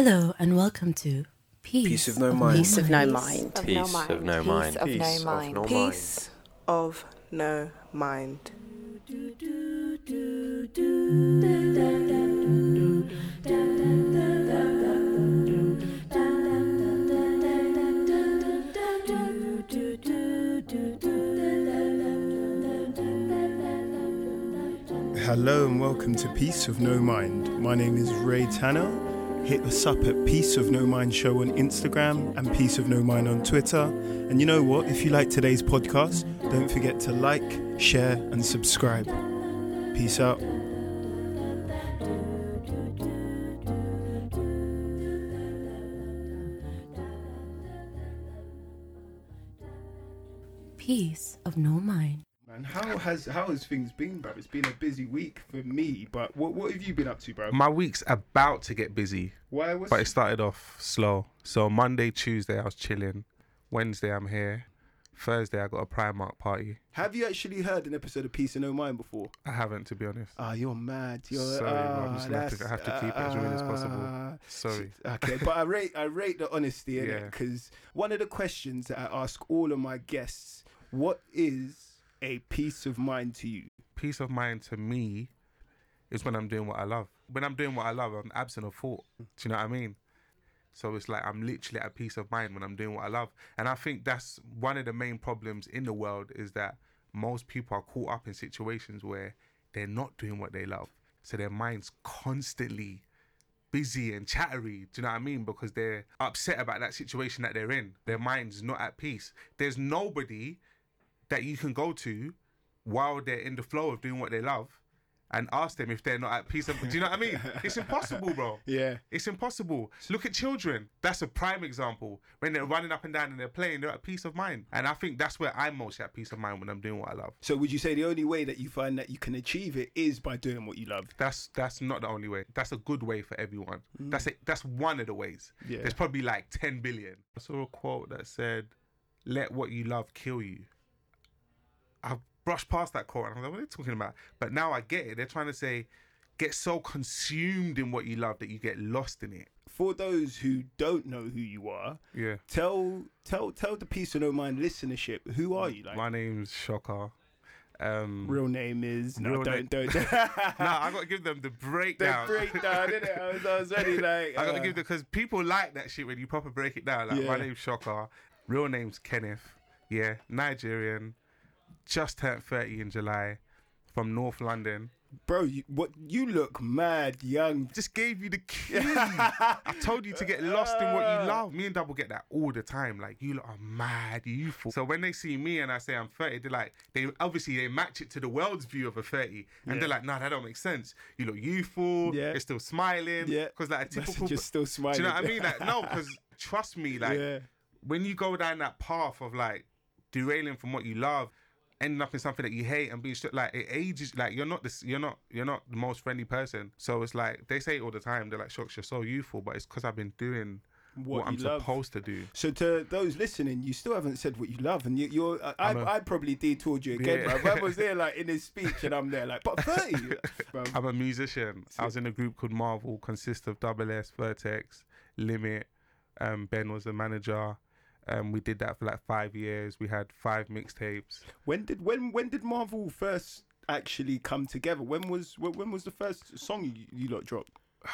Hello and welcome to Peace, Peace of No Mind. Peace of no mind. Peace of no mind. Peace of no mind. Peace of no mind. Hello and welcome to Peace of No Mind. My name is Ray Tanner. Hit us up at Peace of No Mind Show on Instagram and Peace of No Mind on Twitter. And you know what? If you like today's podcast, don't forget to like, share, and subscribe. Peace out. Peace of No Mind. Man, how has how has things been, bro? It's been a busy week for me, but what what have you been up to, bro? My week's about to get busy, Why was but it started off slow. So Monday, Tuesday, I was chilling. Wednesday, I'm here. Thursday, I got a Primark party. Have you actually heard an episode of Peace of No Mind before? I haven't, to be honest. Ah, you're mad. You're Sorry, bro, I'm ah, just gonna have to- I have to keep it as real as possible. ah. Sorry. Okay, but I rate I rate the honesty in it because one of the questions that I ask all of my guests: What is a peace of mind to you? Peace of mind to me is when I'm doing what I love. When I'm doing what I love, I'm absent of thought. Do you know what I mean? So it's like I'm literally at peace of mind when I'm doing what I love. And I think that's one of the main problems in the world is that most people are caught up in situations where they're not doing what they love. So their mind's constantly busy and chattery. Do you know what I mean? Because they're upset about that situation that they're in. Their mind's not at peace. There's nobody that you can go to while they're in the flow of doing what they love and ask them if they're not at peace. Of, do you know what I mean? It's impossible, bro. Yeah. It's impossible. Look at children. That's a prime example. When they're running up and down and they're playing, they're at peace of mind. And I think that's where I'm most at peace of mind when I'm doing what I love. So would you say the only way that you find that you can achieve it is by doing what you love? That's that's not the only way. That's a good way for everyone. Mm. That's it. That's one of the ways. Yeah. There's probably like 10 billion. I saw a quote that said, "Let what you love kill you." I brushed past that quote and I was like, "What are they talking about?" But now I get it. They're trying to say, get so consumed in what you love that you get lost in it. For those who don't know who you are, Yeah. tell tell tell the Peace of No Mind listenership who are you? Like My name's Shocker. Um, real name is no don't name- don't. no, I got to give them the the breakdown. breakdown, innit? I was, I was ready like I gotta uh, give them because people like that shit when you proper break it down. Like Yeah. my name's Shocker, real name's Kenneth. Yeah, Nigerian, just turned thirty in July, from North London. bro. You, what you look mad young. Just gave you the key. I told you to get lost in what you love. Me and Double get that all the time. Like you lot are mad, youthful. So when they see me and I say I'm 30, they're like, they obviously they match it to the world's view of a 30, and Yeah. they're like, nah, that don't make sense. You look youthful. Yeah. You're still smiling. Yeah. Because like a typical. Just still smiling. do you know what I mean? Like no, because trust me, like yeah. when you go down that path of like derailing from what you love ending up in something that you hate and being st- like it ages like you're not this you're not you're not the most friendly person so it's like they say it all the time they're like shocks you're so youthful but it's because i've been doing what, i'm love. supposed to do So to those listening, you still haven't said what you love, and you, you're. I, I'm a- I, I probably detoured you again, Yeah. bro. I was there like in his speech, and I'm there like, but thirty, i'm a musician i was in a group called marvel consists of double s vertex limit um, ben was the manager um, we did that for like five years we had five mixtapes When did when when did Marvel first actually come together? When was when, when was the first song you, you lot dropped?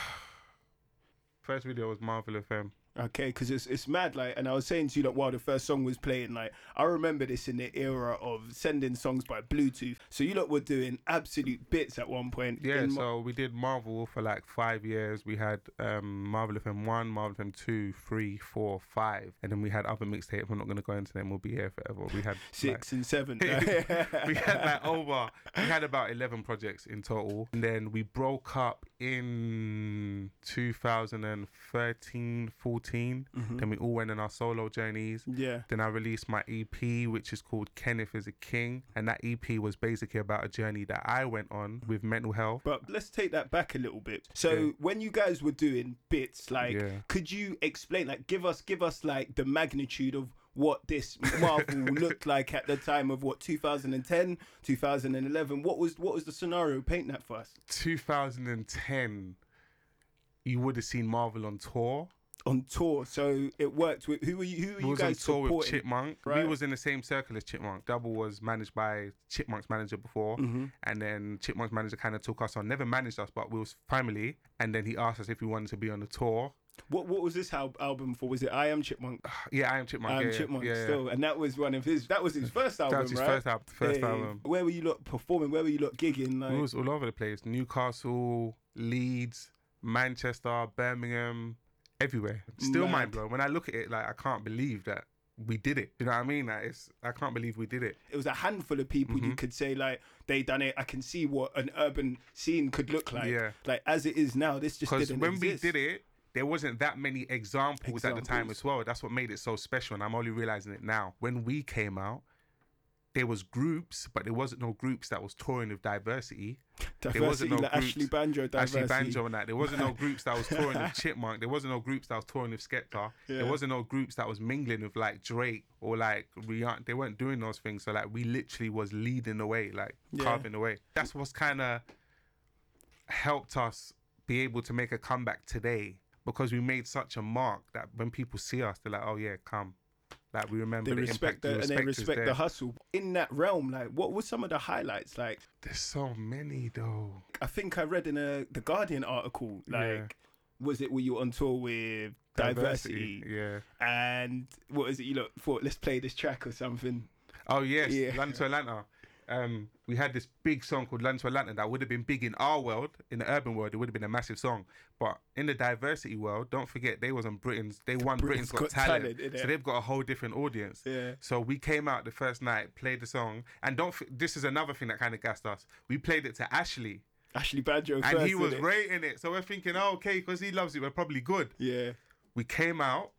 first video was marvel fm Okay, because it's it's mad. Like, and I was saying to you that while the first song was playing, like, I remember this in the era of sending songs by Bluetooth. So you lot were doing absolute bits at one point. Yeah, so we did Marvel for like five years. We had um, Marvel FM 1, Marvel FM 2, 3, 4, 5. And then we had other mixtapes. I'm not going to go into them. We'll be here forever. We had six and seven. We had like over, we had about 11 projects in total. And then we broke up in 2013, 14. Mm-hmm. Then we all went on our solo journeys. yeah. Then I released my EP, which is called Kenneth is a King. And that EP was basically about a journey that I went on with mental health. But let's take that back a little bit. So Yeah. when you guys were doing bits, like, Yeah. could you explain, like, give us, give us, like, the magnitude of what this Marvel looked like at the time of what 2010, 2011. What was what was the scenario? Paint that for us. 2010 you would have seen Marvel on tour. On tour. So it worked with who were you? Who were We you was on guys tour with supporting? Chipmunk. right? We was in the same circle as Chipmunk. Double was managed by Chipmunk's manager before, Mm-hmm. and then Chipmunk's manager kind of took us on. Never managed us, but we was family. And then he asked us if we wanted to be on the tour. What What was this al- album for? Was it I Am Chipmunk? Yeah, I am Chipmunk. I Am yeah, Chipmunk yeah, yeah. still, and that was one of his. That was his first album, That was his right? first album. First Hey, album. Where were you lot performing? Where were you lot gigging? Like, We was all over the place. Newcastle, Leeds, Manchester, Birmingham, everywhere. Still mind blown. When I look at it, like I can't believe that we did it. You know what I mean? Like it's I can't believe we did it. it was a handful of people Mm-hmm. you could say like they done it. I can see what an urban scene could look like. Yeah. Like as it is now, this just Because didn't when exist. we did it, there wasn't that many examples, at the time as well. That's what made it so special, and I'm only realizing it now. When we came out, there was groups, but there wasn't no groups that was touring with diversity. there diversity, wasn't no like groups. Ashley Banjo, diversity. Ashley Banjo and that. There wasn't no groups that was touring with Chipmunk. There wasn't no groups that was touring with Skepta. Yeah. There wasn't no groups that was mingling with like Drake or like Rihanna. They weren't doing those things. So like we literally was leading the way, like Yeah. carving the way. That's what's kind of helped us be able to make a comeback today because we made such a mark that when people see us, they're like, oh yeah, come. Like we remember They the respect the, and they respect the hustle in that realm. Like, what were some of the highlights? Like, There's so many though. I think I read in a the Guardian article. Like, Yeah. was it were you on tour with diversity? Yeah. And what is it? You look thought let's play this track or something. Oh yes, Yeah. London to Atlanta. Um, we had this big song called London to Atlanta that would have been big in our world, in the urban world. It would have been a massive song, but in the diversity world, don't forget they was on Britain's. They won Britain's Britain's Got, Got Talent, Talent, so they've got a whole different audience. Yeah. So we came out the first night, played the song, and don't. This is another thing that kind of gassed us. We played it to Ashley, Ashley Banjo and first, he was rating it. So we're thinking, oh, okay, because he loves it, we're probably good Yeah. we came out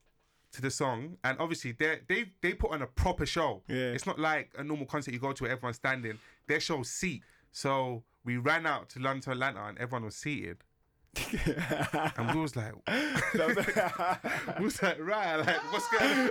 to the song and obviously they they they put on a proper show. Yeah. It's not like a normal concert you go to where everyone's standing. Their show seat. So we ran out to London to Atlanta and everyone was seated. and we was like we was like, right, like what's going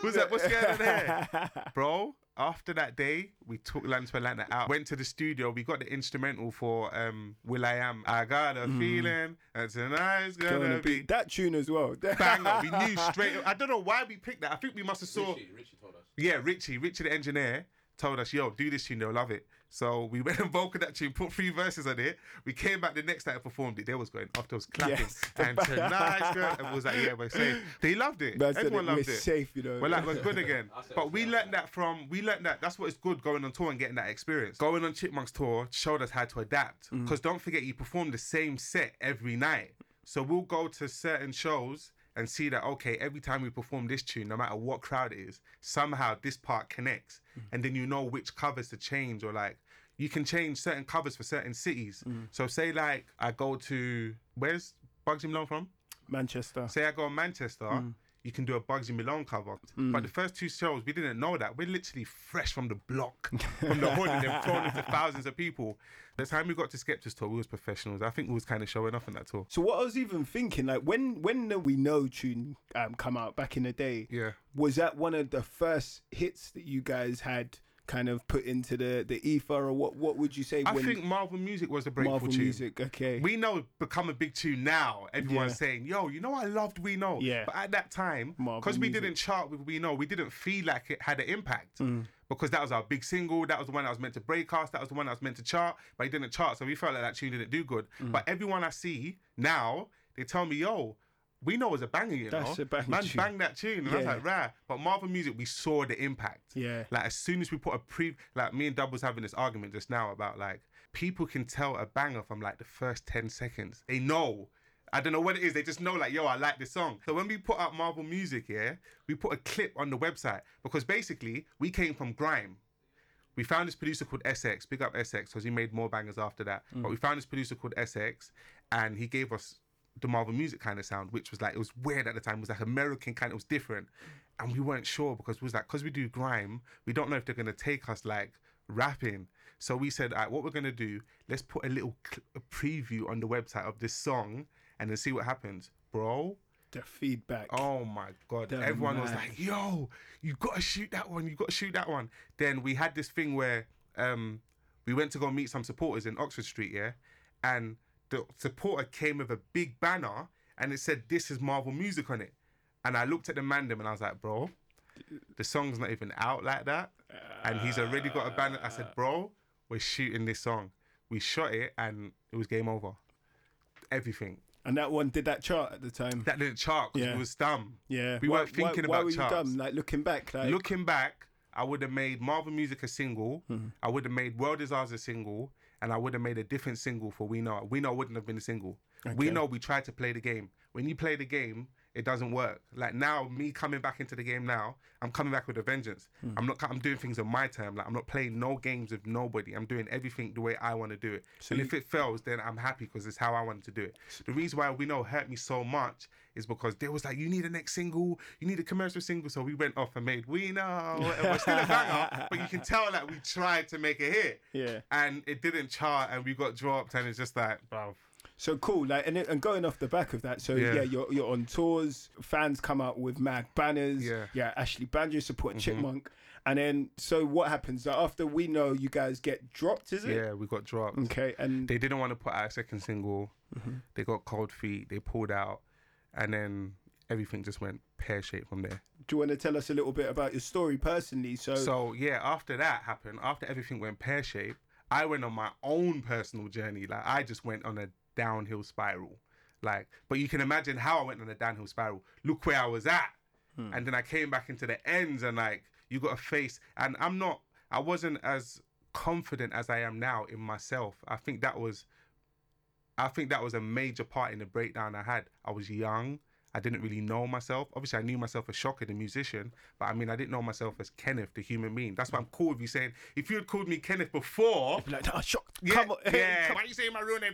what's that what's going on here? Bro, after that day, we took London to Atlanta out, went to the studio, we got the instrumental for um Will I Am. I got a feeling that tonight's gonna, Mm. Gonna be be that tune as well. banger. We knew straight. I don't know why we picked that. I think we must have saw. Richie, Richie told us. Yeah, Richie, Richie the engineer told us, "Yo, do this tune. They'll love it." So we went and vocaled that tune, put three verses on it. We came back the next night and performed it. They was going off, they was clapping, Yes. and tonight's good. And was like, "Yeah, we're safe." They loved it. Man said Everyone it, we're loved it. safe, you know. We're like, we're good again. But we not learned that from, we learned that that's what it's good going on tour and getting that experience. Going on Chipmunk's tour showed us how to adapt. Mm. Because don't forget, you perform the same set every night. So we'll go to certain shows and see that, okay, every time we perform this tune, no matter what crowd it is, somehow this part connects. Mm. And then you know which covers to change or like, you can change certain covers for certain cities. Mm. So say like I go to, where's Bugsy Malone from? Manchester. Say I go to Manchester, Mm. you can do a Bugsy Malone cover. But the first two shows, we didn't know that. We're literally fresh from the block, from the hood, and then thrown into thousands of people. The time we got to Skepta's tour, we was professionals. I think we was kind of showing off in that tour. So what I was even thinking, like when when the We Know tune um, come out back in the day, Yeah. was that one of the first hits that you guys had kind of put into the the ether, or what? What would you say? I think Marvel Music was the breakthrough Marvel tune. music, okay, We know become a big tune now. Everyone's Yeah. saying, "Yo, you know I loved We Know." Yeah. But at that time, because we didn't chart with We Know, we didn't feel like it had an impact. Mm. Because that was our big single. That was the one that was meant to break us. That was the one that was meant to chart, but it didn't chart. So we felt like that tune didn't do good. Mm. But everyone I see now, they tell me, "Yo." We know it's a banger, you That's know. a banger Man, tune. bang that tune, and I was like, "Rah!" But Marvel Music, we saw the impact. Yeah. Like as soon as we put a pre, like me and Dub was having this argument just now about like people can tell a banger from like the first ten seconds. They know. I don't know what it is. They just know like, yo, I like this song. So when we put out Marvel Music, yeah, we put a clip on the website because basically we came from grime. We found this producer called SX. Big up SX because he made more bangers after that. Mm. But we found this producer called SX, and he gave us the Marvel music kind of sound, which was like it was weird at the time. It was like American kind. It was different, and we weren't sure because we was like, because we do grime, we don't know if they're gonna take us like rapping. So we said, all right, what we're gonna do? Let's put a little cl- a preview on the website of this song, and then see what happens, bro. the feedback. Oh my god! Damn Everyone was like, "Yo, you gotta shoot that one. You gotta shoot that one." Then we had this thing where um, we went to go meet some supporters in Oxford Street, yeah, and the supporter came with a big banner and it said this is Marvel music on it. And I looked at the mandem and I was like, bro, the song's not even out like that. And he's already got a banner. I said, bro, we're shooting this song. We shot it and it was game over. Everything. And that one did that chart at the time. That didn't chart 'cause Yeah. it was dumb. yeah. We Why- weren't thinking why, why about were you charts. dumb? Like looking back, like Looking back, I would have made Marvel Music a single. Hmm. I would have made World Is Ours a single, and I would have made a different single for We Know. We Know wouldn't have been a single. We Know we tried to play the game. When you play the game, it doesn't work. Like now, me coming back into the game now, I'm coming back with a vengeance. Hmm. I'm not. I'm doing things on my term. Like I'm not playing no games with nobody. I'm doing everything the way I want to do it. and if it fails, then I'm happy because it's how I wanted to do it. The reason why We Know hurt me so much is because they was like, you need a next single, you need a commercial single. So we went off and made We Know. It was still a banger, but you can tell that we tried to make a hit. Yeah. And it didn't chart, and we got dropped, and it's just like, bro. So cool, like and and going off the back of that, so yeah, Yeah. you're you're on tours. Fans come out with mad banners. Yeah. Mm-hmm. yeah. Ashley Banjo supporting Chipmunk, and then so what happens? After we know you guys get dropped, is it? Yeah, we got dropped. Okay, and They didn't want to put out a second single. They got cold feet. They pulled out, and then everything just went pear shaped from there. do you want to tell us a little bit about your story personally? So, So yeah, after that happened, after everything went pear shaped, I went on my own personal journey. Like I just went on a downhill spiral. Like, but you can imagine how I went on a downhill spiral. Look where I was at, hmm. and then I came back into the ends, and like you got to face. And I'm not. I wasn't as confident as I am now in myself. I think that was. I think that was a major part in the breakdown I had. I was young. I didn't really know myself. Obviously, I knew myself as Shocker, the musician, but I mean, I didn't know myself as Kenneth, the human being. That's why I'm cool with you saying, if you had called me Kenneth before, be like, oh, shock, yeah, come on, yeah, come why you saying my real name?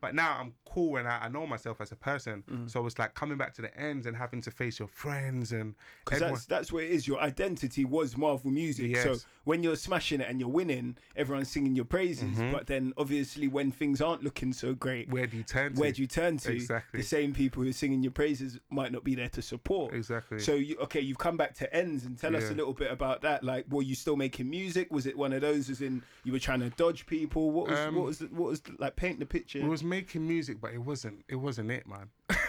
But now I'm cool and I, I know myself as a person. Mm. So it's like coming back to the ends and having to face your friends and Because that's that's what it is. Your identity was Marvel music. So when you're smashing it and you're winning, everyone's singing your praises. But then obviously when things aren't looking so great, Mm-hmm. Where do you turn to? where do you turn to? Exactly. The same people who are singing your praises might not be there to support. Exactly. So you okay? You've come back to ends and tell us a little bit about that. Like, were you still making music? Was it one of those as in you were trying to dodge people? What was Um, what was the, what was the, like paint the picture? We was making music, but it wasn't. It wasn't it, man.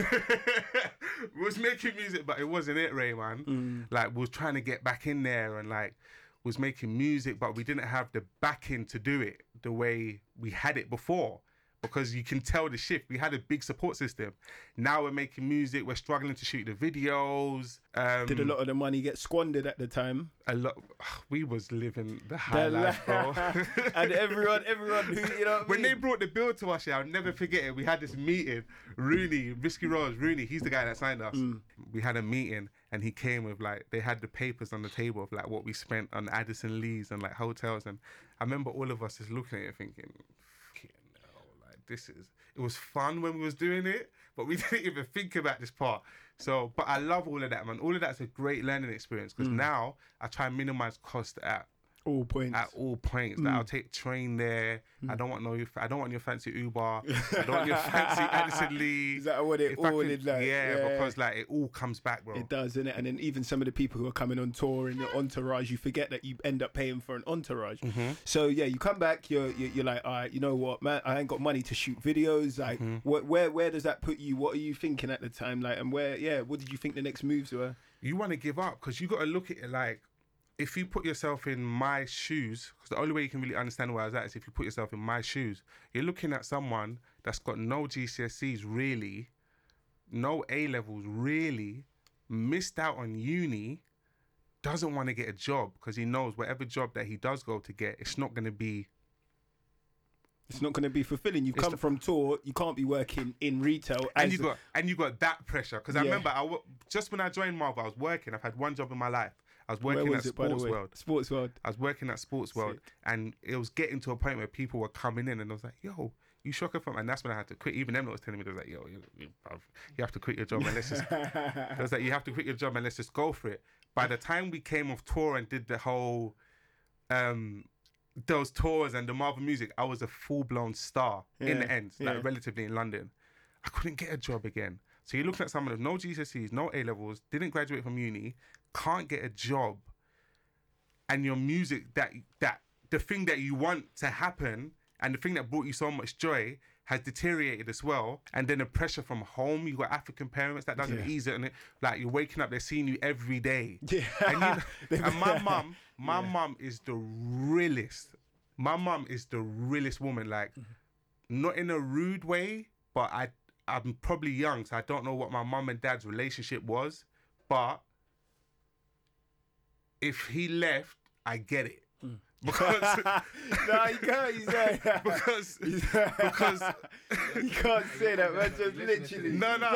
we was making music, but it wasn't it, Ray, man. Mm. Like we was trying to get back in there and like was making music, but we didn't have the backing to do it the way we had it before. Because you can tell the shift. We had a big support system. Now we're making music. We're struggling to shoot the videos. Um, Did a lot of the money get squandered at the time? a lot. We was living the high The life, bro. and everyone, everyone who you know, what I when they brought the bill to us, yeah, I'll never forget it. We had this meeting. Rooney, Risky Rose, Rooney, he's the guy that signed us. Mm. We had a meeting and he came with like they had the papers on the table of like what we spent on Addison Lee's and like hotels. And I remember all of us just looking at it thinking, "Fucking hell, like this is it was fun when we was doing it, but we didn't even think about this part. So but I love all of that, man. All of that's a great learning experience Mm. because now I try and minimize cost at all points. at all points. Like I'll take train there. I don't want no. I don't want your fancy Uber. I don't want your fancy Addison Lee. Is that what it If all could- is like? Yeah, Yeah. because like it all comes back, bro. It does, innit? And then even some of the people who are coming on tour in the entourage, you forget that you end up paying for an entourage. Mm-hmm. So yeah, you come back, you're you're, you're like, all right, you know what, man, I ain't got money to shoot videos. Like, Mm-hmm. wh- where where does that put you? What are you thinking at the time? Like, and where, yeah, what did you think the next moves were? You want to give up because you got to look at it like if you put yourself in my shoes. Because the only way you can really understand where I was at is if you put yourself in my shoes. You're looking at someone that's got no GCSEs really, no A levels really, missed out on uni. Doesn't want to get a job because he knows whatever job that he does go to get, it's not going to be It's not going to be fulfilling. You've come the- from tour. You can't be working in retail. and you got and you got that pressure because I Yeah. remember I just when I joined Marvel, I was working. I've had one job in my life. I was working was at it, Sports? World. Sports World. I was working at Sports World, Sick. and it was getting to a point where people were coming in, and I was like, "Yo, you shocker from?" And that's when I had to quit. Even them that was telling me, they was like, "Yo, you, you, have to quit your job and let's just." I was like, "You have to quit your job and let's just go for it." By the time we came off tour and did the whole, um, those tours and the Marvel music, I was a full blown star in the end, like yeah. relatively in London. I couldn't get a job again. So you're looking at someone with no GCSEs, no A levels, didn't graduate from uni, can't get a job, and your music that that the thing that you want to happen and the thing that brought you so much joy has deteriorated as well. And then the pressure from home, you got African parents that doesn't Yeah. ease it, and it, like you're waking up, they're seeing you every day. Yeah. And, you know- and my mum, my mum is the realest. My mum is the realest woman. Like, mm-hmm. not in a rude way, but I, I'm probably young, so I don't know what my mum and dad's relationship was. But if he left, I get it. Because no, you can't. He's there. because He's because you can't say that, man. Just literally. No, no,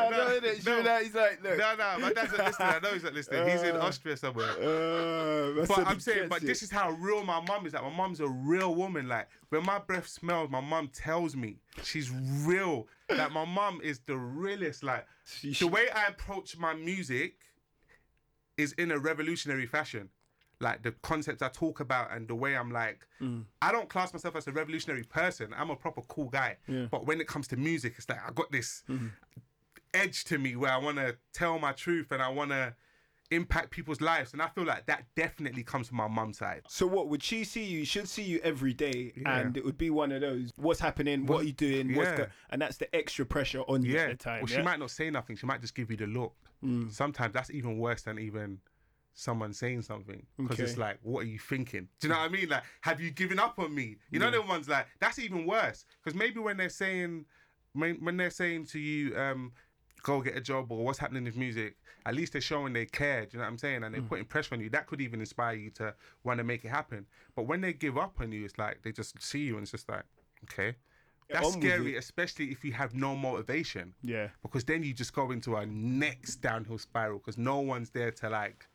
He's like, no, no. He's like, look. no, no, my dad's not listening. I know he's not listening. He's in Uh, Austria somewhere. Uh, But I'm saying, but it. this is how real my mum is. Like my mum's a real woman. Like when my breath smells, my mum tells me she's real. Like my mum is the realest. Like She- the way I approach my music is in a revolutionary fashion. Like the concepts I talk about and the way I'm like, Mm. I don't class myself as a revolutionary person. I'm a proper cool guy. But when it comes to music, it's like I got this Mm-hmm. edge to me where I want to tell my truth and I want to impact people's lives. And I feel like that definitely comes from my mum's side. So what would she see you? she should see you every day, Yeah. and it would be one of those. What's happening? What are you doing? What's yeah. go-? and that's the extra pressure on you Yeah. at the time. well, she yeah? Mm. might not say nothing. She might just give you the look. Sometimes that's even worse than even someone saying something because it's like, what are you thinking? Do you know what I mean? Like, have you given up on me? You know, the ones like that's even worse because maybe when they're saying, when, when they're saying to you, um, go get a job or what's happening with music, at least they're showing they care. Do you know what I'm saying? And they're Mm. putting pressure on you. That could even inspire you to want to make it happen. But when they give up on you, it's like they just see you and it's just like, okay. That's scary, especially if you have no motivation Yeah. because then you just go into a next downhill spiral because no one's there to like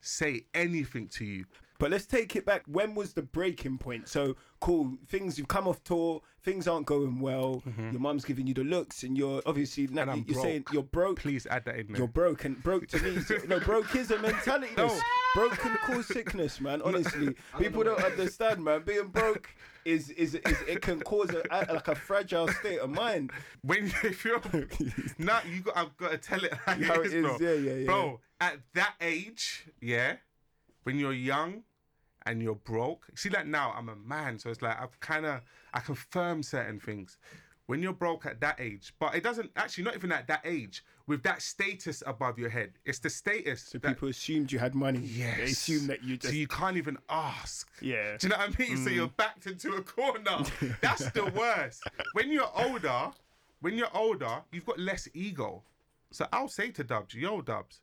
say anything to you. But let's take it back. When was the breaking point? So cool. Things you've come off tour. Things aren't going well. Your mum's giving you the looks, and you're obviously now Mm-hmm. You're saying you're broke. Please add that in there. You're broke and broke to me. so- no, broke is a mentality. No. Broke can cause sickness, man. Honestly, people don't understand, man. Being broke is is, is it can cause a, like a fragile state of mind. when if you're now you got I've got to tell it like How it is, it is, bro. yeah, yeah, yeah. Bro, at that age, yeah, when you're young and you're broke. See, like now I'm a man, so it's like I've kind of I confirm certain things. When you're broke at that age, but it doesn't actually not even at that age with that status above your head. It's the status So that people assumed you had money. Yes. They assume that you just. So you can't even ask. Yeah. Do you know what I mean? So mm. you're backed into a corner. That's the worst. When you're older, when you're older, you've got less ego. So I'll say to Dubs, yo, Dubs,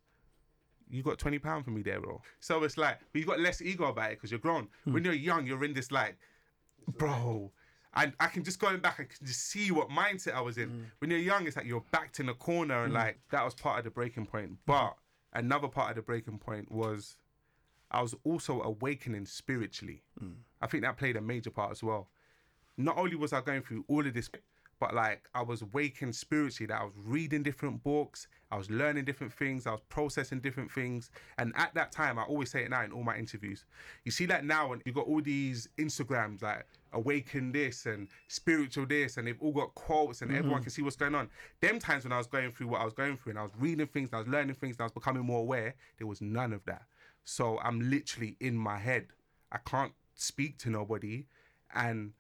you got twenty pound for me there, bro. So it's like, but you got less ego about it because you're grown. When hmm. you're young, you're in this like, bro. And I can just going back, I can just see what mindset I was in. Hmm. When you're young, it's like you're backed in a corner, and hmm. like that was part of the breaking point. But another part of the breaking point was I was also awakening spiritually. I think that played a major part as well. Not only was I going through all of this, but like I was waking spiritually. That I was reading different books, I was learning different things, I was processing different things. And at that time, I always say it now in all my interviews. You see that now and you got all these Instagrams like awaken this and spiritual this, and they've all got quotes and everyone mm-hmm. can see what's going on. Them times when I was going through what I was going through and I was reading things, and I was learning things, and I was becoming more aware, there was none of that. So I'm literally in my head. I can't speak to nobody. And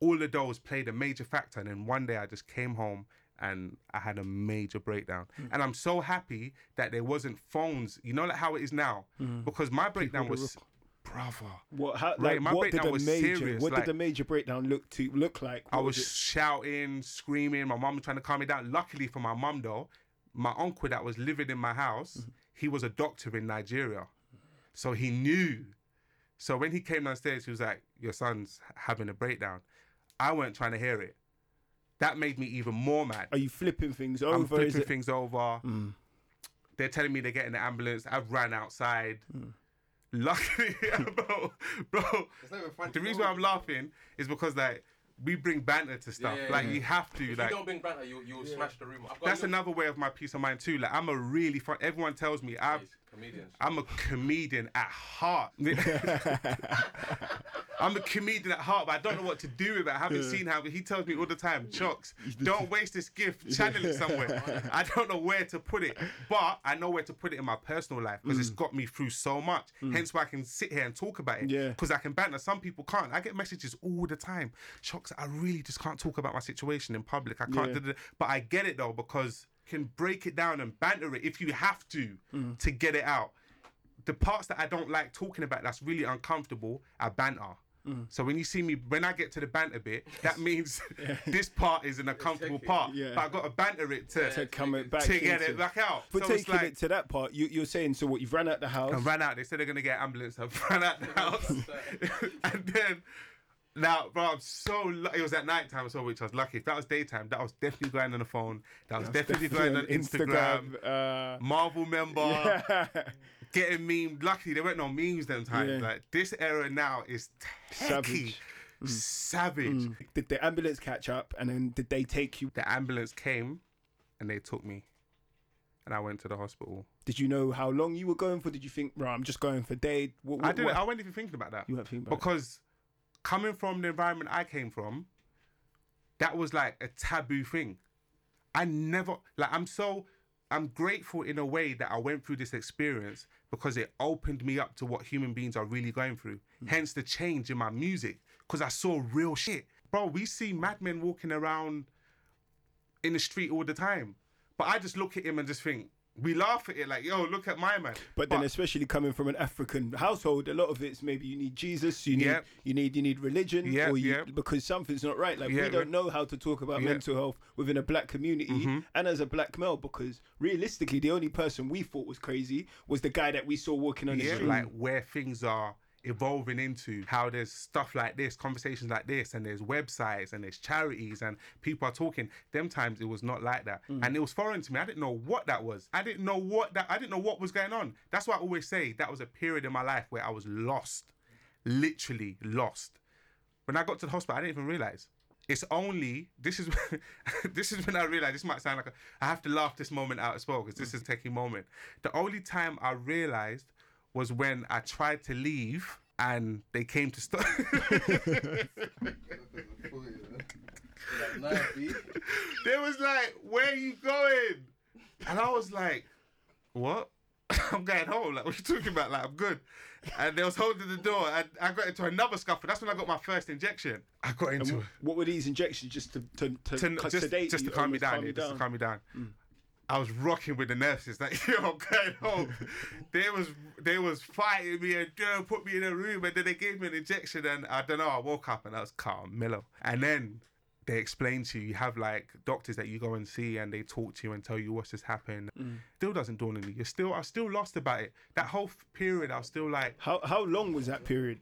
all of those played a major factor. And then one day I just came home and I had a major breakdown. And I'm so happy that there wasn't phones, you know, like how it is now. Because my breakdown was, brother. What, how, Right, like, my what did breakdown the was major? serious, What like- did the major breakdown look to look like? I What was shouting, screaming. My mom was trying to calm me down. Luckily for my mom, though, my uncle that was living in my house, Mm-hmm. he was a doctor in Nigeria. So he knew. So when he came downstairs, he was like, Your son's having a breakdown. I weren't trying to hear it. That made me even more mad. Are you flipping things over? I'm over? Flipping things over. Hmm. They're telling me they're getting the ambulance. I've ran outside. Hmm. Luckily, bro, bro. It's not even funny. The reason why I'm laughing is because like we bring banter to stuff. yeah, like yeah. you have to. If like you don't bring banter, you you'll smash the room. I've got that's a another way of my peace of mind too. Like I'm a really fun. Everyone tells me I'm comedians. I'm a comedian at heart. I'm a comedian at heart, but I don't know what to do with it. I haven't seen how he tells me all the time, Shocks, don't waste this gift, channel it somewhere. I don't know where to put it, but I know where to put it in my personal life because it's got me through so much. Hence why I can sit here and talk about it. Yeah. Because I can banter. Some people can't. I get messages all the time. Shocks, I really just can't talk about my situation in public. I can't. Yeah. But I get it though because you can break it down and banter it if you have to mm. to get it out the parts that I don't like talking about that's really uncomfortable are banter. Mm. So when you see me, when I get to the banter bit, that means this part is an uncomfortable part. Yeah. But I got to banter it to, To come it back to get into- it back out. For so taking like, it to that part, you, you're saying so. What you've ran out the house? I ran out. They said they're gonna get an ambulance. I ran out the house, and then now, bro, I'm so. Lu- it was at night time, so which I was lucky. If that was daytime, that was definitely going on the phone. That was definitely, going on Instagram. uh, Marvel member, getting meme. Luckily, there weren't no memes them time. Yeah. Like this era now is techie, Savage. savage. did the ambulance catch up, and then did they take you? The ambulance came, and they took me, and I went to the hospital. Did you know how long you were going for? Did you think, right, I'm just going for day? What, I what- didn't. what- I wasn't even thinking about that. You weren't thinking about because coming from the environment I came from, that was like a taboo thing. I never like. I'm so. I'm grateful in a way that I went through this experience because it opened me up to what human beings are really going through. Mm. Hence the change in my music because I saw real shit. Bro, we see madmen walking around in the street all the time. But I just look at him and just think, we laugh at it like, yo, look at my man. But then, especially coming from an African household, a lot of it's maybe you need Jesus, you need you need you need religion, Yep, or you, yep. because something's not right. Like Yeah, we don't know how to talk about Yeah. Mm-hmm. mental health within a black community and as a black male, because realistically, the only person we thought was crazy was the guy that we saw walking on the street. like where things are evolving into how there's stuff like this conversations like this and there's websites and there's charities and people are talking. Them times it was not like that. Mm. And it was foreign to me. I didn't know what that was. I didn't know what that i didn't know what was going on. That's why i always say that was a period in my life where i was lost. Literally lost. When i got to the hospital i didn't even realize. It's only this is this is when I realized this might sound like a, I have to laugh this moment out as well because this is a mm. taking moment. The only time I realized was when I tried to leave and they came to stop. they was like, "Where are you going?" And I was like, "What?" I'm going home. Like, what you talking about? Like, I'm good. And they was holding the door, and I got into another scuffle. That's when I got my first injection. I got into it What were these injections just to to, to, to, just, sedate just to calm me down, calm yeah, you just to calm me down. I was rocking with the nurses, like yo, I'm going home. they was they was fighting me and yo, put me in a room, and then they gave me an injection, and I don't know. I woke up and I was calm, mellow, and then they explain to you. You have like doctors that you go and see, and they talk to you and tell you what's just happened. Mm. Still doesn't dawn on me. You're still, I was still lost about it. That whole f- period, I was still like How how long was that period?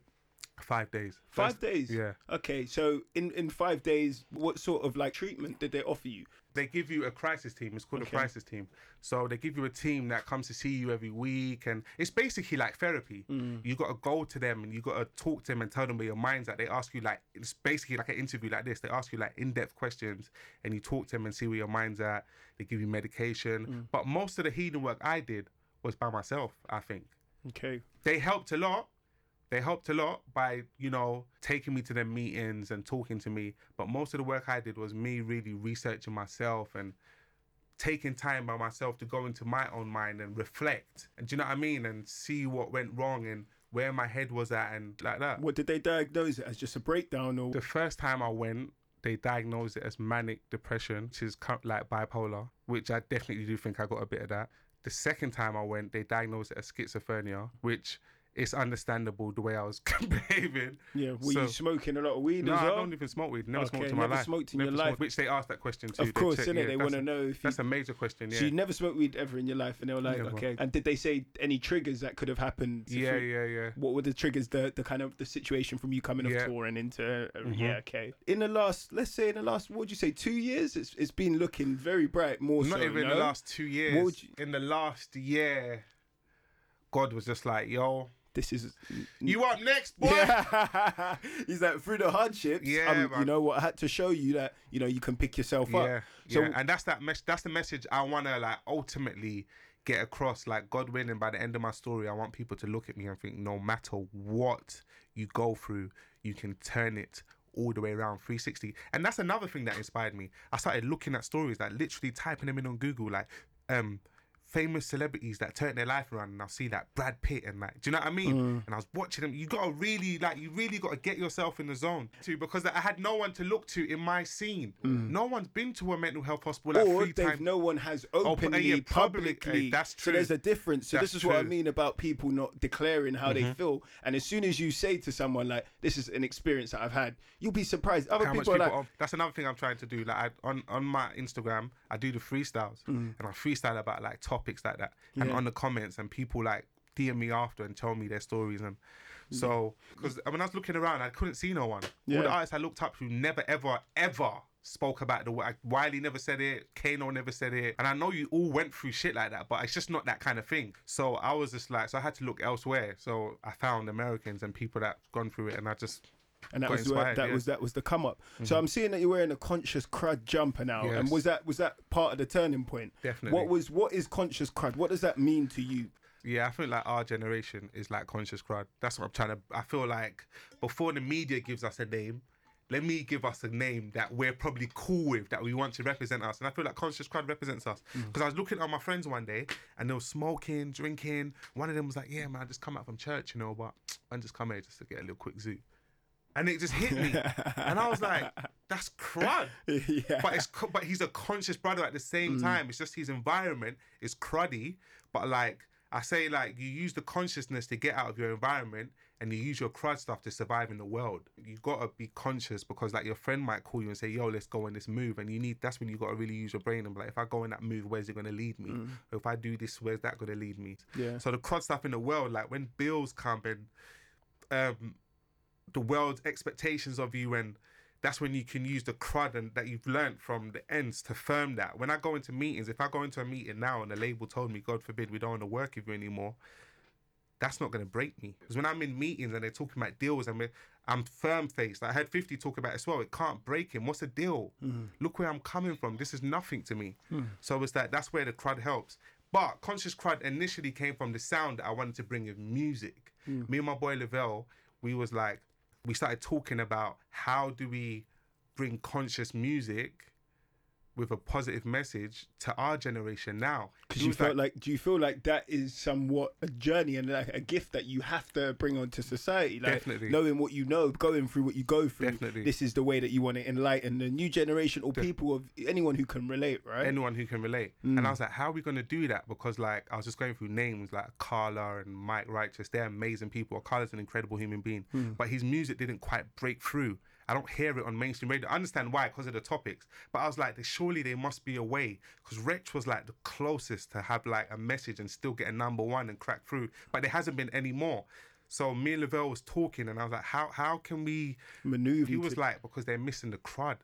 five days. Five First- days. Yeah. Okay, so in in five days, what sort of like treatment did they offer you? They give you a crisis team. It's called Okay. a crisis team. So they give you a team that comes to see you every week, and it's basically like therapy. Mm. You got to go to them and you got to talk to them and tell them where your mind's at. They ask you like it's basically like an interview like this. They ask you like in-depth questions, and you talk to them and see where your mind's at. They give you medication, Mm. but most of the healing work I did was by myself. I think Okay. they helped a lot. They helped a lot by, you know, taking me to their meetings and talking to me. But most of the work I did was me really researching myself and taking time by myself to go into my own mind and reflect. And do you know what I mean? And see what went wrong and where my head was at and like that. What did they diagnose it as? Just a breakdown or? The first time I went, they diagnosed it as manic depression, which is like bipolar, which I definitely do think I got a bit of that. The second time I went, they diagnosed it as schizophrenia, which it's understandable the way I was behaving. Yeah. Were So- you smoking a lot of weed No, as I don't even smoke weed. Never Okay, smoked in my never life. smoked in Never your smoked- life. Which they asked that question too. Of course, check- yeah, They wanna know if you- That's a major question. Yeah. So you never smoked weed ever in your life, and they were like, Never. okay. And did they say any triggers that could have happened? yeah, feel- yeah, yeah. What were the triggers? The the kind of the situation from you coming off Yeah. tour and into uh, Mhm. yeah, okay. In the last, let's say in the last, what would you say, two years? It's it's been looking very bright. More so Not so, even in no? the last two years. You- In the last year, God was just like, yo, This is you up next, boy? Yeah. He's like through the hardships. Yeah, um, you know what? I had to show you that you know you can pick yourself Yeah, up. So yeah, and that's that. Mes- that's the message I want to like ultimately get across. Like God willing, by the end of my story, I want people to look at me and think, no matter what you go through, you can turn it all the way around 360. And that's another thing that inspired me. I started looking at stories, like literally typing them in on Google, like um famous celebrities that turn their life around and I'll see like Brad Pitt and like do you know what I mean? Mm. And I was watching them. You gotta really like you really gotta get yourself in the zone too because I had no one to look to in my scene. No one's been to a mental health hospital like Mm. or three times. no one has Oh, openly, yeah, public, publicly. that's So there's a difference. So That's this is what I. Mm-hmm. mean about people not declaring how they feel. And as soon as you say to someone like, "This is an experience that I've had," you'll be surprised. Other how people are people like, are- that's another thing I'm trying to do. Like I, on on my Instagram, I do the freestyles and I freestyle about like topics like that. And Mm. On the comments, and people like DM me after and tell me their stories. And so, because when I was looking around, I couldn't see no one. All the artists I looked up to never, ever, ever spoke about the way. Wiley never said it. Kano never said it. And I know you all went through shit like that, but it's just not that kind of thing. So I was just like, so I had to look elsewhere. So I found Americans and people that gone through it, and I just and that got was where, that yeah. Mm-hmm. was that was the come up. So I'm seeing that you're wearing a conscious crud jumper now. And was that was that part of the turning point? Definitely. What was what is conscious crud? What does that mean to you? Yeah, I think like our generation is like conscious crowd. That's what I'm trying to. I feel like before the media gives us a name, let me give us a name that we're probably cool with, that we want to represent us. And I feel like conscious crowd represents us. Because I was looking at my friends one day and they were smoking, drinking. One of them was like, "Yeah, man, I just come out from church, you know, but I just come here just to get a little quick zoo." And it just hit me, and I was like, "That's crud." yeah. but it's but he's a conscious brother at the same time. It's just his environment is cruddy, but like I say, like you use the consciousness to get out of your environment, and you use your crud stuff to survive in the world. You gotta be conscious because like your friend might call you and say, "Yo, let's go in this move," and you need that's when you gotta really use your brain and be like, if I go in that move, where's it gonna lead me? Or if I do this, where's that gonna lead me? Yeah. So the crud stuff in the world, like when bills come and um, the world's expectations of you and that's when you can use the crud and that you've learned from the ends to firm that. When I go into meetings, if I go into a meeting now and the label told me, God forbid, we don't want to work with you anymore, that's not going to break me. Because when I'm in meetings and they're talking about deals, I'm, I'm firm faced. I heard 50 talk about as well. It can't break him. What's the deal? Mm. Look where I'm coming from. This is nothing to me. Mm. So it's that that's where the crud helps. But conscious crud initially came from the sound that I wanted to bring with music. Mm. Me and my boy Lavelle, we was like, we started talking about how do we bring conscious music with a positive message to our generation now. Because you felt like, do you feel like that is somewhat a journey and like a gift that you have to bring onto society? Like Definitely. knowing what you know, going through what you go through. Definitely. This is the way that you want to enlighten the new generation or people of anyone who can relate, right? anyone who can relate. And mm. I was like, how are we going to do that? Because like I was just going through names like Akala and Mic Righteous. They're amazing people. Akala's an incredible human being, mm. but his music didn't quite break through. I don't hear it on mainstream radio. I understand why because of the topics, but I was like, surely there must be a way because Wretch was like the closest to have like a message and still get a number one and crack through, but there hasn't been any more. So me and Lavelle was talking, and I was like, how how can we Maneuver He was like, because they're missing the crud.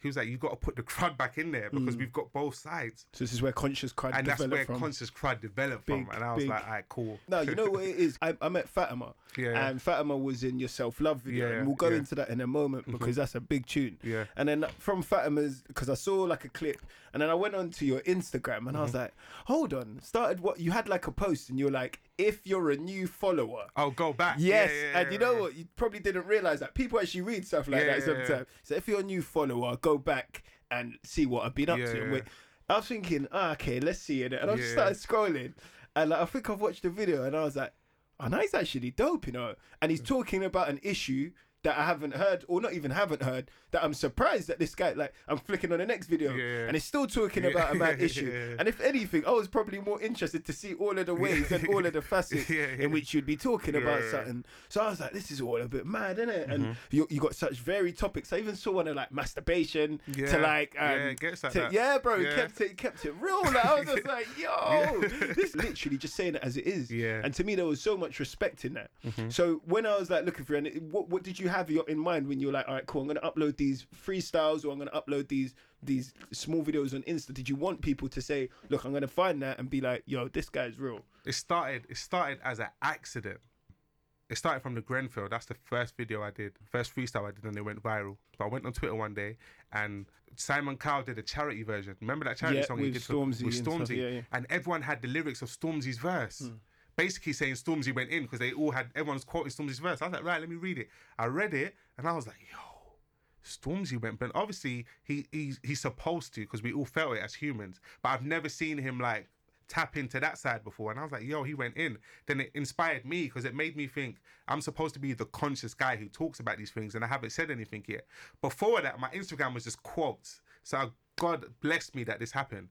He was like, you got to put the crud back in there because we've got both sides. So this is where conscious crowd And that's where from. conscious crud developed Big, from. And I was big. like, all right, cool. No, you know what it is. I, I met Fatima, Yeah, and Fatima was in your self love video, Yeah, and we'll go yeah. into that in a moment because that's a big tune. Yeah. And then from Fatima's, because I saw like a clip, and then I went onto your Instagram, and I was Mm-hmm. like, hold on, started what you had like a post, and you're like, if you're a new follower. Oh, go back. Yes, and you know what? You probably didn't realize that people actually read stuff like that sometimes. So if you're a new follower, go back and see what I've been up Yeah, to. And yeah. I was thinking, ah, okay, let's see it, and I just started scrolling, and like, I think I've watched the video, and I was like, oh, no, he's actually dope, you know. And he's talking about an issue that I haven't heard, or not even haven't heard, that I'm surprised that this guy, like, I'm flicking on the next video, Yeah. and it's still talking Yeah. about a mad issue. Yeah. And if anything, I was probably more interested to see all of the ways and all of the facets in which you'd be talking about something. So I was like, this is all a bit mad, isn't it? Mm-hmm. And you, you got such varied topics. I even saw one of like masturbation to like, um, Yeah, like to- that. yeah, bro, Yeah. he kept it, kept it real. Like, I was just like, yo, this literally just saying it as it is. Yeah. Mm-hmm. And to me, there was so much respect in that. So when I was like looking for, and what what did you have your- in mind when you're like, all right, cool, I'm gonna upload these freestyles or I'm gonna upload these these small videos on Insta? Did you want people to say, look, I'm gonna find that and be like, yo, this guy's real? It started. It started as an accident. It started from the Grenfell. That's the first video I did, first freestyle I did, and it went viral. But I went on Twitter one day, and Simon Cowell did a charity version. Remember that charity Yeah, song he did Stormzy with and stuff, Stormzy, yeah, yeah. and everyone had the lyrics of Stormzy's verse. Hmm. Basically saying Stormzy went in because they all had everyone's quoting Stormzy's verse. I was like, right, let me read it. I read it and I was like, yo, Stormzy went, but obviously he he's he's supposed to because we all felt it as humans. But I've never seen him like tap into that side before, and I was like, yo, he went in. Then it inspired me because it made me think I'm supposed to be the conscious guy who talks about these things, and I haven't said anything yet. Before that, my Instagram was just quotes. So God blessed me that this happened.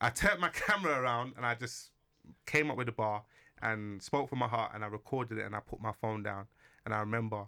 I turned my camera around and I just came up with a bar and spoke from my heart and I recorded it and I put my phone down and I remember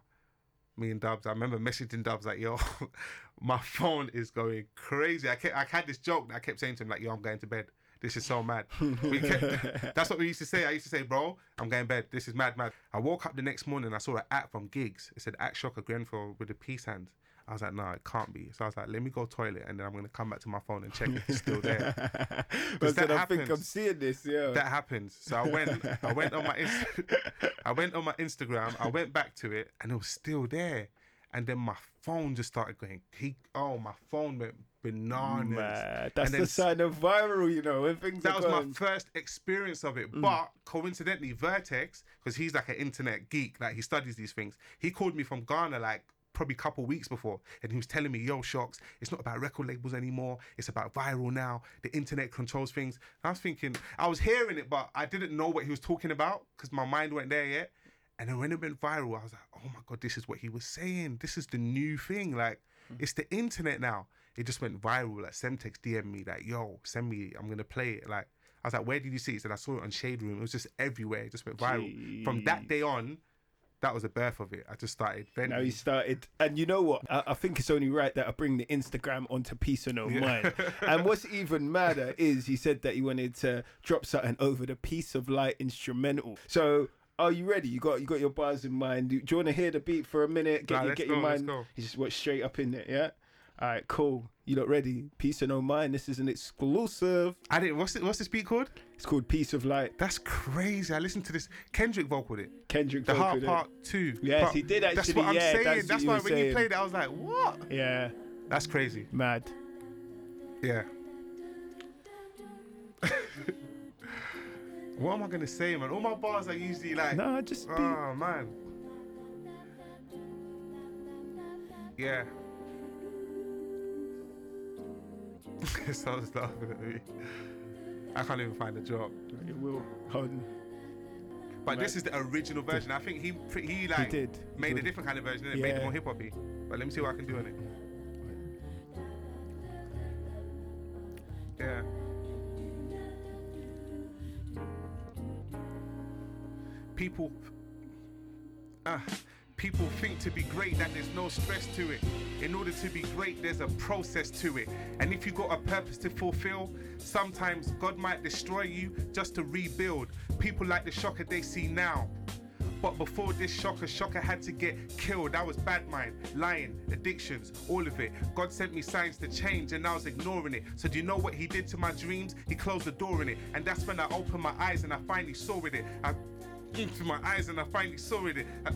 me and Dubs. I remember messaging Dubs like, "Yo, my phone is going crazy." I kept, I had this joke that I kept saying to him like, "Yo, I'm going to bed. This is so mad." We kept, that's what we used to say. I used to say, "Bro, I'm going to bed. This is mad, mad." I woke up the next morning. I saw an act from Giggs. It said "Act Shocker Grenfell with a peace hands." I was like, "No, it can't be." So I was like, "Let me go toilet, and then I'm gonna come back to my phone and check if it's still there." Because that I think I'm happens. seeing this. Yeah. That happens. So I went, I went on my, Inst- I went on my Instagram. I went back to it, and it was still there. And then my phone just started going. He, oh, my phone went bananas. Man, that's then the sign of viral, you know, when things That was my first experience of Mm. it. But coincidentally, Vertex, because he's like an internet geek, like he studies these things. He called me from Ghana like probably a couple weeks before, and he was telling me, "Yo, Shocks, it's not about record labels anymore. It's about viral now. The internet controls things." And I was thinking, I was hearing it, but I didn't know what he was talking about because my mind weren't there yet. And then when it went viral, I was like, "Oh my god, this is what he was saying. This is the new thing. Like, hmm. it's the internet now." It just went viral. Like Semtex DM me like, "Yo, send me. I'm gonna play it." Like, I was like, "Where did you see it?" He said, "I saw it on Shade Room. It was just everywhere. It just went viral." From that day on, that was the birth of it. I just started venting. Now he started, and you know what? I, I think it's only right that I bring the Instagram onto Peace of No Mind. and what's even madder is he said that he wanted to drop something over the Piece of Light instrumental. So. Are you ready? You got you got your bars in mind. Do, you want to hear the beat for a minute? Get, Nah, your let's get your go, mind. You just went straight up in it, yeah. All right, cool. You lot ready? Peace of No Mind. This is an exclusive. I didn't. What's it? What's this beat called? It's called Peace of Light. That's crazy. I listened to this. Kendrick vocaled it. Kendrick. The Heart vocaled it. Part Two. Yes, he did actually. That's what I'm saying. that's That's, why when saying. you played it, I was like, "What? Yeah, That's crazy." mad. Yeah. what am I gonna say, man? All my bars are usually like, Nah, just be. oh man. Yeah. Someone's laughing at me. I can't even find a drop. It will. Hold on. But this is the original version. I think he he like did. He made a different kind of version. and Made Yeah. it more hip hoppy. But let me see what I can do on it. Yeah. People. Ah. People think to be great that there's no stress to it. In order to be great, there's a process to it. And if you've got a purpose to fulfill, sometimes God might destroy you just to rebuild. People like the shocker they see now. But before this shocker, shocker had to get killed. I was bad mind, lying, addictions, all of it. God sent me signs to change and I was ignoring it. So do you know what he did to my dreams? He closed the door in it. And that's when I opened my eyes and I finally saw with it. I into my eyes and I finally saw with it. I,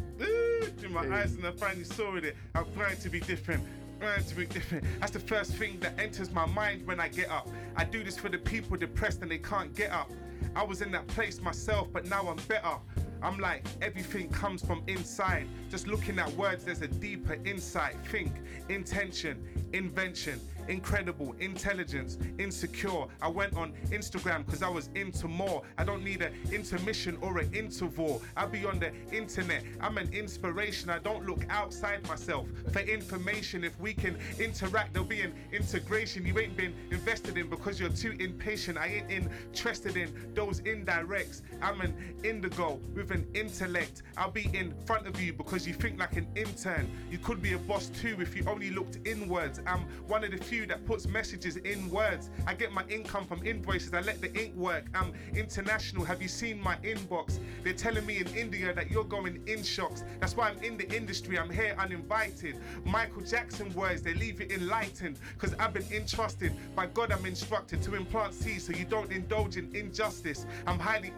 my eyes and I finally saw it. I'm trying to be different. Trying to be different. That's the first thing that enters my mind when I get up. I do this for the people depressed and they can't get up. I was in that place myself, but now I'm better. I'm like, everything comes from inside. Just looking at words, there's a deeper insight. Think, intention, invention, incredible, intelligence, insecure. I went on Instagram because I was into more. I don't need an intermission or an interval. I'll be on the internet. I'm an inspiration. I don't look outside myself for information. If we can interact, there'll be an integration. You ain't been invested in because you're too impatient. I ain't interested in those indirects. I'm an indigo with an intellect. I'll be in front of you because you think like an intern. You could be a boss too if you only looked inwards. I'm one of the few that puts messages in words. I get my income from invoices. I let the ink work. I'm international. Have you seen my inbox? They're telling me in India that you're going in Shocks. That's why I'm in the industry. I'm here uninvited. Michael Jackson words, they leave you enlightened. Because I've been entrusted. By God, I'm instructed to implant seeds so you don't indulge in injustice. I'm highly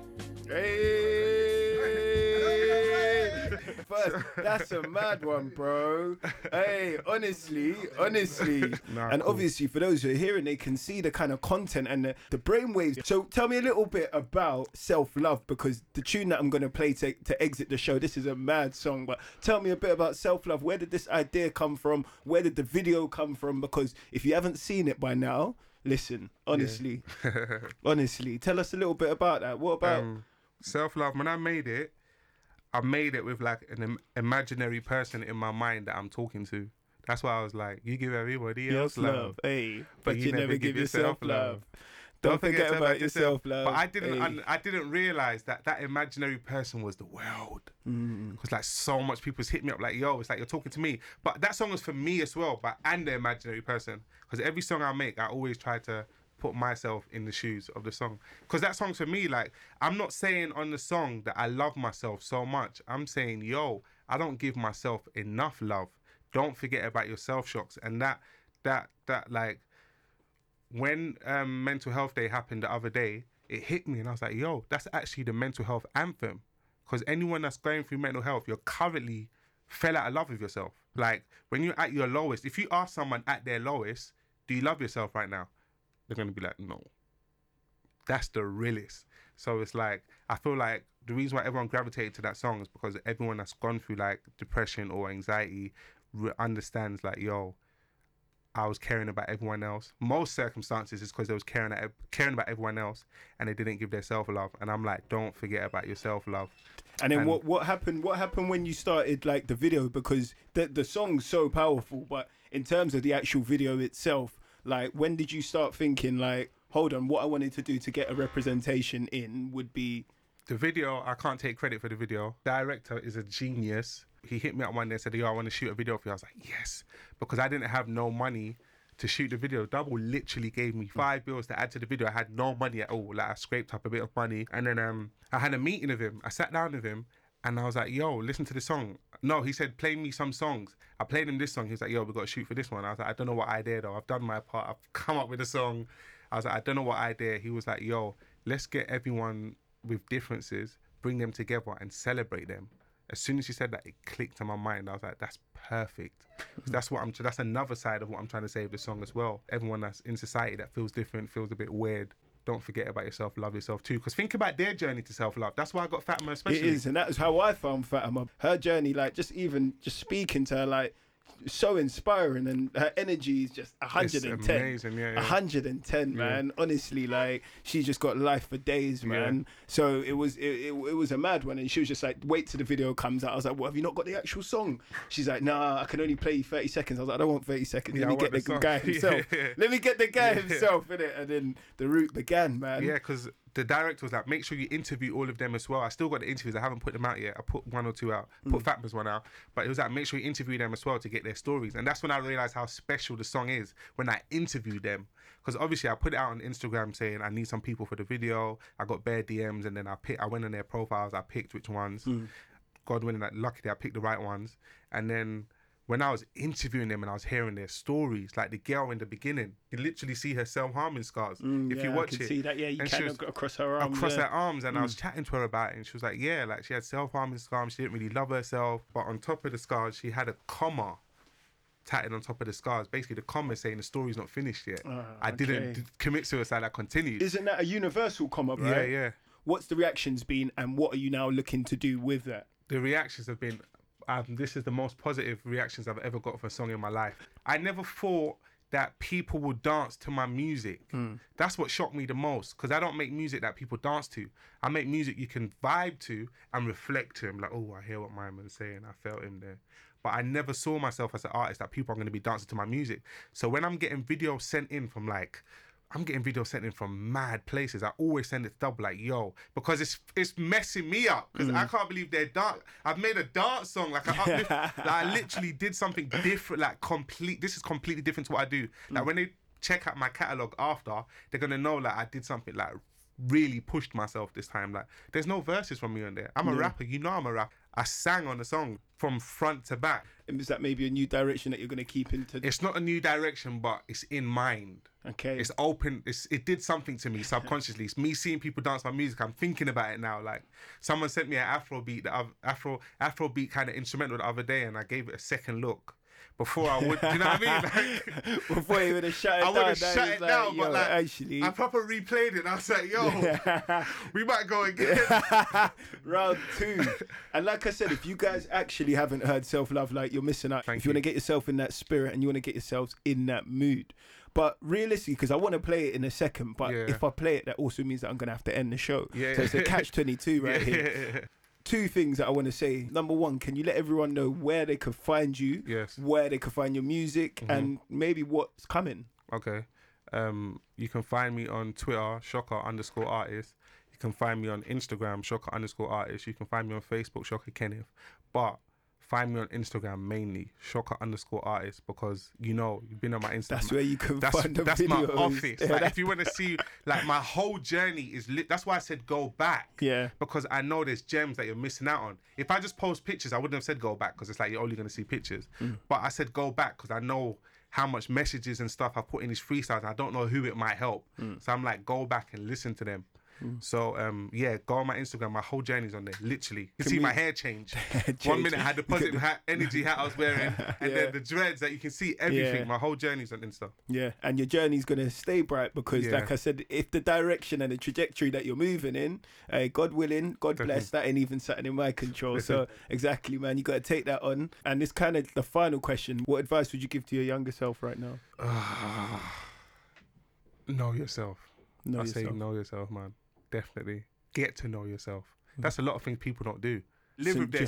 Hey, First, that's a mad one, bro. Hey, honestly, honestly. Nah, and cool. obviously, for those who are hearing, they can see the kind of content and the, the brainwaves. So tell me a little bit about self love because the tune that I'm going to play to, to exit the show, this is a mad song. But tell me a bit about self love. Where did this idea come from? Where did the video come from? Because if you haven't seen it by now, listen, honestly, honestly, tell us a little bit about that. What about. um, self love. When I made it, I made it with like an Im- imaginary person in my mind that I'm talking to. That's why I was like, you give everybody else Yourself love. hey, but, you, never give yourself love. Don't, Don't forget about yourself, love. But I didn't. Hey. un- I didn't realize that that imaginary person was the world. Mm. Because like so much people's hit me up like, yo, it's like you're talking to me. But that song was for me as well, but and the imaginary person. Because every song I make, I always try to put myself in the shoes of the song. Because that song's for me. Like I'm not saying on the song that I love myself so much. I'm saying, yo, I don't give myself enough love. Don't forget about yourself Shocks and that that that like when um, mental health day happened the other day, it hit me and I was like, yo, that's actually the mental health anthem. Because anyone that's going through mental health, you're currently fell out of love with yourself. Like when you're at your lowest, if you ask someone at their lowest, do you love yourself right now? They're gonna be like, no. That's the realest. So it's like I feel like the reason why everyone gravitated to that song is because everyone that's gone through like depression or anxiety re- understands like, yo, I was caring about everyone else. Most circumstances is because they was caring at, caring about everyone else and they didn't give their self love. And I'm like, don't forget about your self love. And then And- what what happened? What happened when you started like the video? Because the the song's so powerful, but in terms of the actual video itself, like when did you start thinking like, hold on, what I wanted to do to get a representation in would be The video, I can't take credit for the video. Director is a genius. He hit me up one day and said, Yo, I want to shoot a video for you. I was like, Yes. Because I didn't have no money to shoot the video. Double literally gave me five bills to add to the video. I had no money at all. Like I scraped up a bit of money. And then um I had a meeting with him. I sat down with him and I was like, yo, listen to the song. No, he said, play me some songs. I played him this song. He was like, yo, we got to shoot for this one. I was like, I don't know what idea though. I've done my part. I've come up with a song. I was like, I don't know what idea. He was like, yo, let's get everyone with differences, bring them together and celebrate them. As soon as she said that, it clicked in my mind. I was like, that's perfect. That's what I'm. That's another side of what I'm trying to say with the song as well. Everyone that's in society that feels different, feels a bit weird. Don't forget about yourself. Love yourself too. Because think about their journey to self love. That's why I got Fatima especially. It is, and that is how I found Fatima. Her journey, like just even just speaking to her, like so inspiring, and her energy is just hundred and ten. amazing, yeah, yeah. hundred and ten, man. Honestly, like she's just got life for days, man. So it was it, it, it was a mad one, and she was just like, wait till the video comes out. I was like, well, have you not got the actual song? She's like, nah, I can only play you thirty seconds. I was like, I don't want thirty seconds. Let me get the, the guy himself. Yeah. Let me get the guy Yeah. himself in it, and then the route began, man. Yeah, because the director was like, make sure you interview all of them as well. I still got the interviews. I haven't put them out yet. I put one or two out. Put mm. Fatma's one out. But it was like, make sure you interview them as well to get their stories. And that's when I realized how special the song is when I interviewed them. Because obviously I put it out on Instagram saying I need some people for the video. I got bare DMs and then I pick, I went on their profiles. I picked which ones. Mm. God willing, like luckily I picked the right ones. And then when I was interviewing them and I was hearing their stories, like the girl in the beginning, you literally see her self harming scars. if Mm, Yeah, you watch it, see that. Yeah, you And can was- ac- across her arm. across yeah. Mm. her arms and I was chatting to her about it and she was like, Yeah, like she had self harming scars, she didn't really love herself. But on top of the scars, she had a comma tatted on top of the scars. Basically the comma saying the story's not finished yet. Ah, I didn't d- commit suicide, I continued. Isn't that a universal comma, right? Yeah, yeah. What's the reactions been, and what are you now looking to do with that? the reactions have been um, this is the most positive reactions I've ever got for a song in my life. I never thought that people would dance to my music. That's what shocked me the most because I don't make music that people dance to. I make music you can vibe to and reflect to. I'm like, oh, I hear what my man's saying. I felt him there. But I never saw myself as an artist that people are going to be dancing to my music. So when I'm getting videos sent in from like I'm getting videos sent in from mad places. I always send it to double like, yo, because it's it's messing me up because I mm. can't believe they're dance. I've made a dance song like I uplift, like I literally did something different, like complete. This is completely different to what I do. Like mm. when they check out my catalog after, they're gonna know like I did something like really pushed myself this time. Like there's no verses from me on there. I'm a rapper. You know I'm a rapper. I sang on the song from front to back. And is that maybe a new direction that you're going to keep into? It's not a new direction, but it's in mind. okay. It's open. It's, it did something to me subconsciously. It's me seeing people dance my music. I'm thinking about it now. Like someone sent me an Afro beat, the Afro Afro beat kind of instrumental the other day, and I gave it a second look before I would. you know what I mean? Like, Before you would have shut it I down, would have shut it down, but like actually, I proper replayed it. And I was like, "Yo, we might go again." round two. And like I said, if you guys actually haven't heard self love, like you're missing out. Thank if you, want to get yourself in that spirit and you want to get yourselves in that mood. But realistically, because I want to play it in a second, but Yeah. if I play it, that also means that I'm gonna have to end the show. Yeah. So it's a catch twenty two right Yeah. here. Two things that I want to say. Number one, can you let everyone know where they can find you, Yes. where they can find your music, Mm-hmm. and maybe what's coming? Okay. Um, you can find me on Twitter, Shocker underscore artist. You can find me on Instagram, Shocker underscore artist. You can find me on Facebook, Shocker Kenneth. But find me on Instagram mainly, Shocker underscore artist, because you know you've been on my Instagram. That's where you can that's, find the that's videos. my office. Yeah, like, if you want to see, like my whole journey is lit. That's why I said go back. Yeah. Because I know there's gems that you're missing out on. If I just post pictures, I wouldn't have said go back because it's like you're only going to see pictures. Mm. But I said go back because I know how much messages and stuff I put in these freestyles. I don't know who it might help. Mm. So I'm like, go back and listen to them. So um yeah, go on my Instagram. My whole journey's on there. Literally, you can, see we- my hair change. change. One minute I had the positive hat, energy hat I was wearing, and Yeah. then the dreads that you can see everything. Yeah. My whole journey's on Insta. Yeah, and your journey's gonna stay bright because, Yeah. like I said, if the direction and the trajectory that you're moving in, uh, God willing, God bless, that ain't even something in my control. So exactly, man, you got to take that on. And it's kind of the final question: What advice would you give to your younger self right now? Know yourself. Know I say know yourself, man. Definitely get to know yourself. Hmm. That's a lot of things people don't do. Live So with ju- their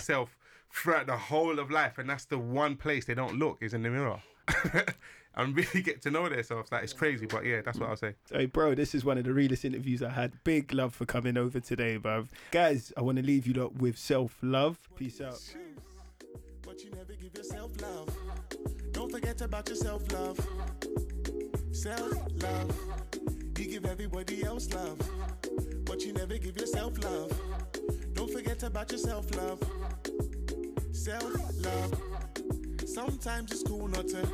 throughout the whole of life, and that's the one place they don't look is in the mirror. and really get to know themselves. Like it's crazy, but yeah, that's what I'll say. Hey, bro, this is one of the realest interviews I had. Big love for coming over today, bruv. Guys, I want to leave you lot with self love. Peace out. but you never give yourself love. Don't forget about your self love. Self love. You give everybody else love, but you never give yourself love. Don't forget about your self love. Self love. Sometimes it's cool not to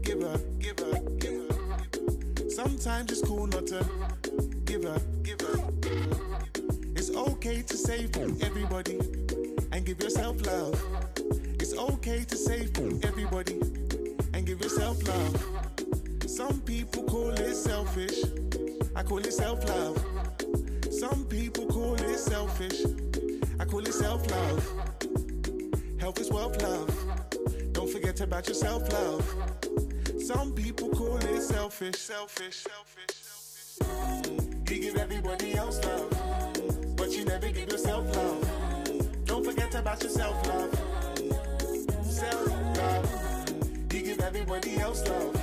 give up, give up, give up. Sometimes it's cool not to give up, give up. It's okay to say for everybody and give yourself love. It's okay to say for everybody and give yourself love. Some people call it selfish. I call it self love. Selfish. I call it self love. Health is wealth, love. Don't forget about your self love. Some people call it selfish. Selfish, selfish, selfish. You give everybody else love, but you never give yourself love. Don't forget about your self love. Self love. You give everybody else love,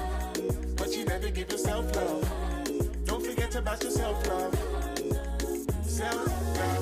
but you never give yourself love. Don't forget about your self love. Self love.